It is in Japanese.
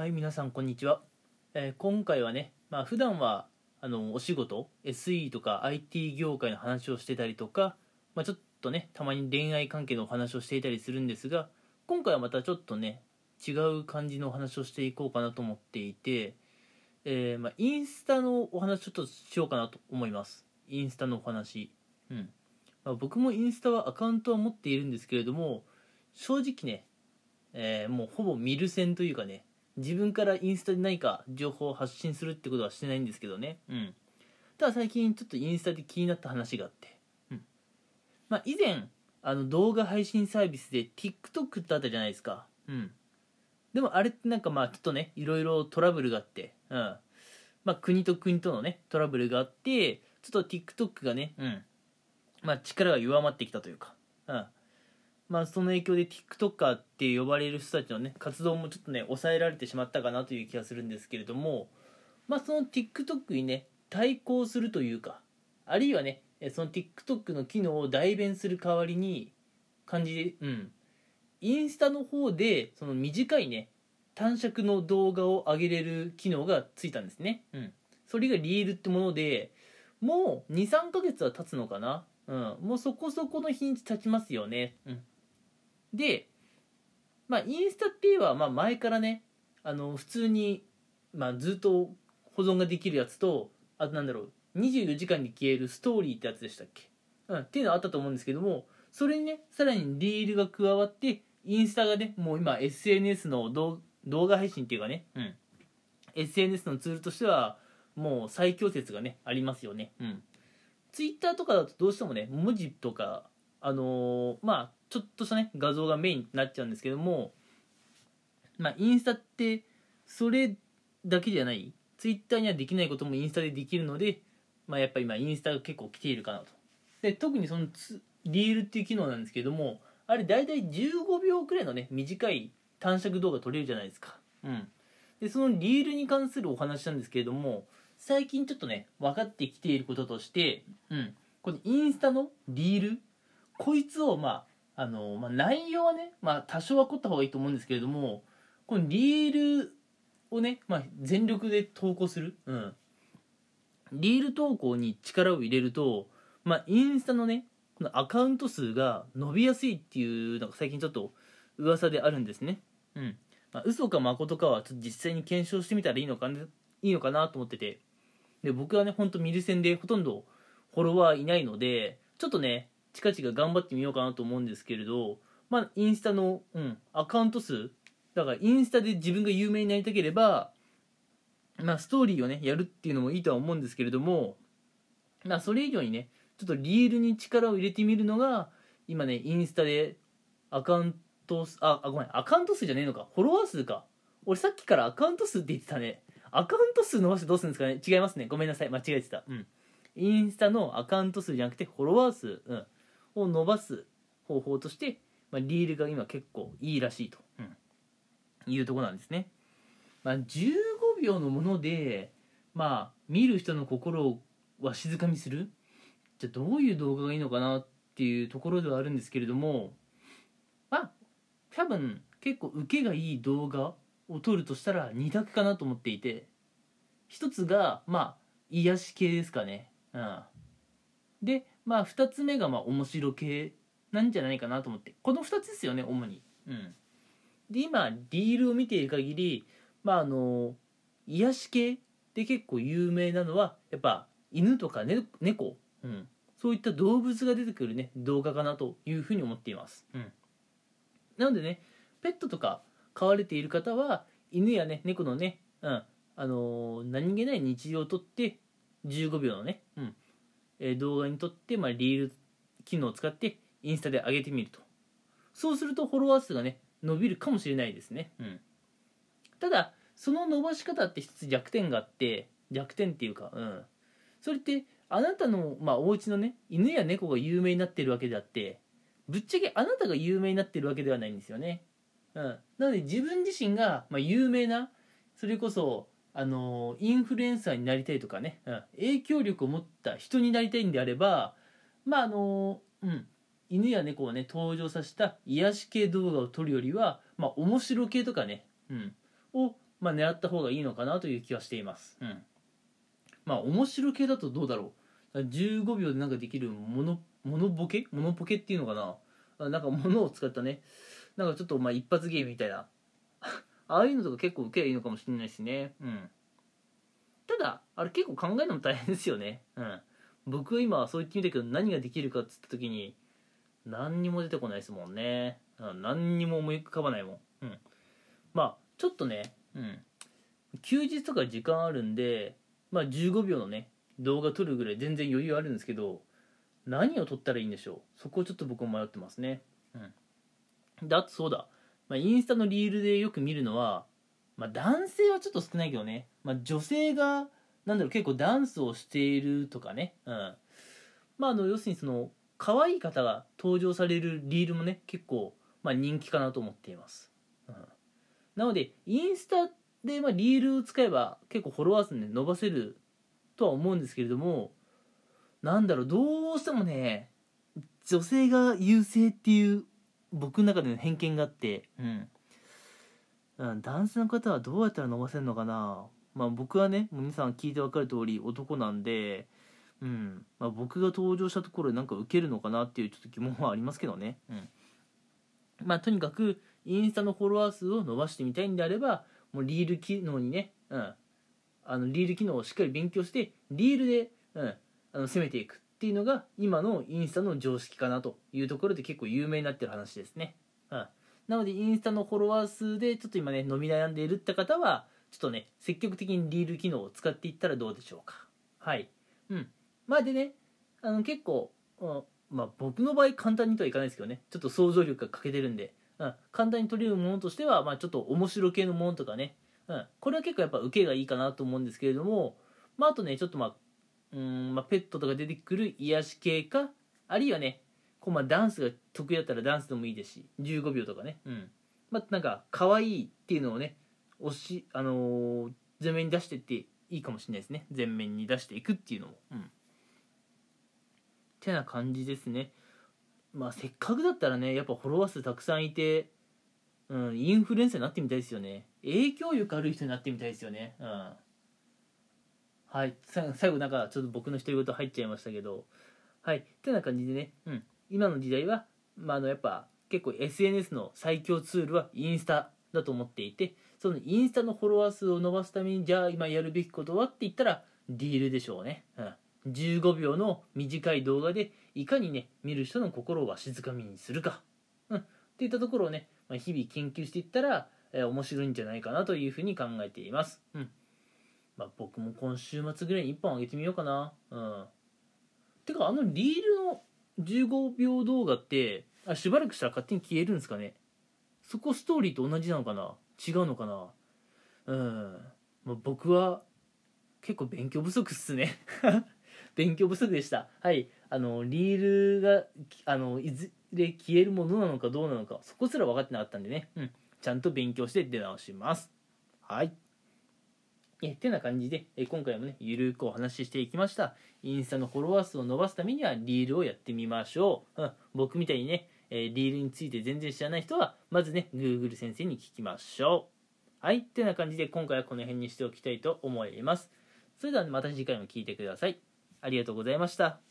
はい皆さんこんにちは、えー今回はねまあ普段はあのお仕事 SE とか IT 業界の話をしてたりとか、まあ、ちょっとねたまに恋愛関係のお話をしていたりするんですが今回はまたちょっとね違う感じのお話をしていこうかなと思っていて、えーまあ、インスタのお話ちょっとしようかなと思います。インスタのお話。うん、まあ、僕もインスタはアカウントは持っているんですけれども正直ね、えーもうほぼ見る線というかね自分からインスタで何か情報を発信するってことはしてないんですけどね。うん。ただ最近ちょっとインスタで気になった話があって、うん。まあ、以前あの動画配信サービスで TikTok ってあったじゃないですか。うん。でもあれってなんかまあちょっとねいろいろトラブルがあって。うん。まあ国と国とのねトラブルがあってちょっと TikTok がねうん。まあ力が弱まってきたというか。うんまあその影響で TikToker って呼ばれる人たちのね活動もちょっとね抑えられてしまったかなという気がするんですけれどもまあその TikTok にね対抗するというかあるいはねその TikTok の機能を代弁する代わりに感じうん。インスタの方でその短いね短尺の動画を上げれる機能がついたんですね。うん。それがリールってものでもう23ヶ月は経つのかな。うん。もうそこそこの日にち経ちますよね。うん。でまあインスタって言えばまあ前からねあの普通に、まあ、ずっと保存ができるやつとあとなんだろう24時間に消えるストーリーってやつでしたっけ、うん、っていうのはあったと思うんですけどもそれにねさらにリールが加わってインスタがねもう今 SNS の動動画配信っていうかね、うん、SNS のツールとしてはもう最強説がねありますよね。うん。ツイッターとかだとどうしてもね文字とかあのーまあちょっとしたね画像がメインになっちゃうんですけどもまあインスタってそれだけじゃない。ツイッターにはできないこともインスタでできるのでまあやっぱり今インスタが結構来ているかなと。で特にそのツリールっていう機能なんですけどもあれ大体15秒くらいのね短い短尺動画撮れるじゃないですか。うん。でそのリールに関するお話なんですけれども最近ちょっとね分かってきていることとしてうん。このインスタのリールこいつをまああの、まあ、内容はね、まあ、多少は凝った方がいいと思うんですけれどもこのリールをね、まあ、全力で投稿する、うん、リール投稿に力を入れると、まあ、インスタのねこのアカウント数が伸びやすいっていうのが最近ちょっと噂であるんですね。うん。まあ、嘘か誠かはちょっと実際に検証してみたらいいのかないいのかなと思ってて。で僕はねほんと見る線でほとんどフォロワーいないのでちょっとね近々頑張ってみようかなと思うんですけれどまあインスタの、うん、アカウント数だからインスタで自分が有名になりたければまあストーリーをねやるっていうのもいいとは思うんですけれどもまあそれ以上にねちょっとリールに力を入れてみるのが今ねインスタでアカウント数ああごめんアカウント数じゃねえのかフォロワー数か。俺さっきからアカウント数って言ってたね。アカウント数伸ばしてどうするんですかね。違いますね。ごめんなさい。間違えてた。うん。インスタのアカウント数じゃなくてフォロワー数、うん、を伸ばす方法として、まあ、リールが今結構いいらしいと、うん、いうところなんですね、まあ、15秒のものでまあ見る人の心をわしづかみする。じゃあどういう動画がいいのかなっていうところではあるんですけれどもまあ多分結構受けがいい動画を撮るとしたら2択かなと思っていて一つがまあ癒し系ですかね。うん。でまあ2つ目がまあ面白系なんじゃないかなと思って。この2つですよね主に。うん。で今リールを見ている限りまああの癒し系で結構有名なのはやっぱ犬とか、ね、猫、うん、そういった動物が出てくるね動画かなというふうに思っています、うん、なのでねペットとか飼われている方は犬やね猫のね、うん。あのー何気ない日常を撮って15秒のね、うんえー動画に撮って、まあ、リール機能を使ってインスタで上げてみると。そうするとフォロワー数がね伸びるかもしれないですね、うん、ただその伸ばし方って一つ弱点があって弱点っていうか、うん、それってあなたの、まあ、お家のね犬や猫が有名になってるわけであってぶっちゃけあなたが有名になってるわけではないんですよね、うん、なので自分自身が、まあ、有名なそれこそあのインフルエンサーになりたいとかね、うん、影響力を持った人になりたいんであればまああのうん。犬や猫をね登場させた癒し系動画を撮るよりはまあ面白系とかね、うん、をまあ、狙った方がいいのかなという気はしています。うん。まあ面白系だとどうだろう。15秒でなんかできるモノモノボケ？モノポケっていうのかな。なんか物を使ったね。なんかちょっとまあ一発ゲームみたいな。ああいうのとか結構受けりゃいいのかもしれないしね。うん。ただあれ結構考えるのも大変ですよね。うん。僕は今そう言ってみたけど何ができるかっつった時に何にも出てこないですもんね、うん、何にも思い浮かばないもん、うん、まあちょっとね、うん、休日とか時間あるんでまあ15秒のね動画撮るぐらい全然余裕あるんですけど何を撮ったらいいんでしょう。そこをちょっと僕も迷ってますね。うん。であとそうだ、まあ、インスタのリールでよく見るのはまあ男性はちょっと少ないけどね、まあ、女性がなんだろう結構ダンスをしているとかね。うん。まああの要するにその可愛い方が登場されるリールもね結構、まあ、人気かなと思っています、うん、なのでインスタで、まあ、リールを使えば結構フォロワー数ね伸ばせるとは思うんですけれどもなんだろうどうしてもね女性が優勢っていう僕の中での偏見があってうん。男性の方はどうやったら伸ばせるのかな。まあ僕はね皆さん聞いて分かる通り男なんでうん。まあ、僕が登場したところでなんか受けるのかなっていうちょっと疑問はありますけどね、うん。まあ、とにかくインスタのフォロワー数を伸ばしてみたいんであればもうリール機能にね、うん、あのリール機能をしっかり勉強してリールで、うん、あの攻めていくっていうのが今のインスタの常識かなというところで結構有名になってる話ですね、うん、なのでインスタのフォロワー数でちょっと今ね伸び悩んでいるって方はちょっとね積極的にリール機能を使っていったらどうでしょうか。はい。うん。まあでねあの結構、うん、まあ僕の場合簡単にとはいかないですけどねちょっと想像力が欠けてるんで、うん、簡単に取れるものとしては、まあ、ちょっと面白系のものとかね、うん、これは結構やっぱ受けがいいかなと思うんですけれども、まあ、あとねちょっとまあうんまあ、ペットとか出てくる癒し系かあるいはねこうまあダンスが得意だったらダンスでもいいですし15秒とかね。うん。まあなんか可愛いっていうのをね押しあのー、前面に出してっていいかもしれないですね。前面に出していくっていうのも。うん。てな感じですね。まあせっかくだったらねやっぱフォロワー数たくさんいて、うん、インフルエンサーになってみたいですよね。影響力ある人になってみたいですよね。うん。はい。最後なんかちょっと僕の独り言入っちゃいましたけど。はい。ってな感じでね、うん、今の時代は、まあ、あのやっぱ結構 SNS の最強ツールはインスタだと思っていてそのインスタのフォロワー数を伸ばすためにじゃあ今やるべきことはって言ったらリールでしょうね、うん、15秒の短い動画でいかにね見る人の心をわしづかみにするか、うん、っていったところをね、まあ、日々研究していったら、えー、面白いんじゃないかなというふうに考えています、うん。まあ、僕も今週末ぐらいに1本あげてみようかな。うん。てかあのリールの15秒動画ってあしばらくしたら勝手に消えるんですかね。そこストーリーと同じなのかな。違うのかな。うん、まあ、僕は結構勉強不足っすね。勉強不足でした。はい。あのリールがあのいずれ消えるものなのかどうなのかそこすら分かってなかったんでね、うん、ちゃんと勉強して出直します。はい。えてな感じでえ今回もねゆるくお話ししていきました。インスタのフォロワー数を伸ばすためにはリールをやってみましょう、うん、僕みたいにね、えリールについて全然知らない人はまずね Google 先生に聞きましょう。はいってな感じで今回はこの辺にしておきたいと思います。それではまた次回も聴いてください。ありがとうございました。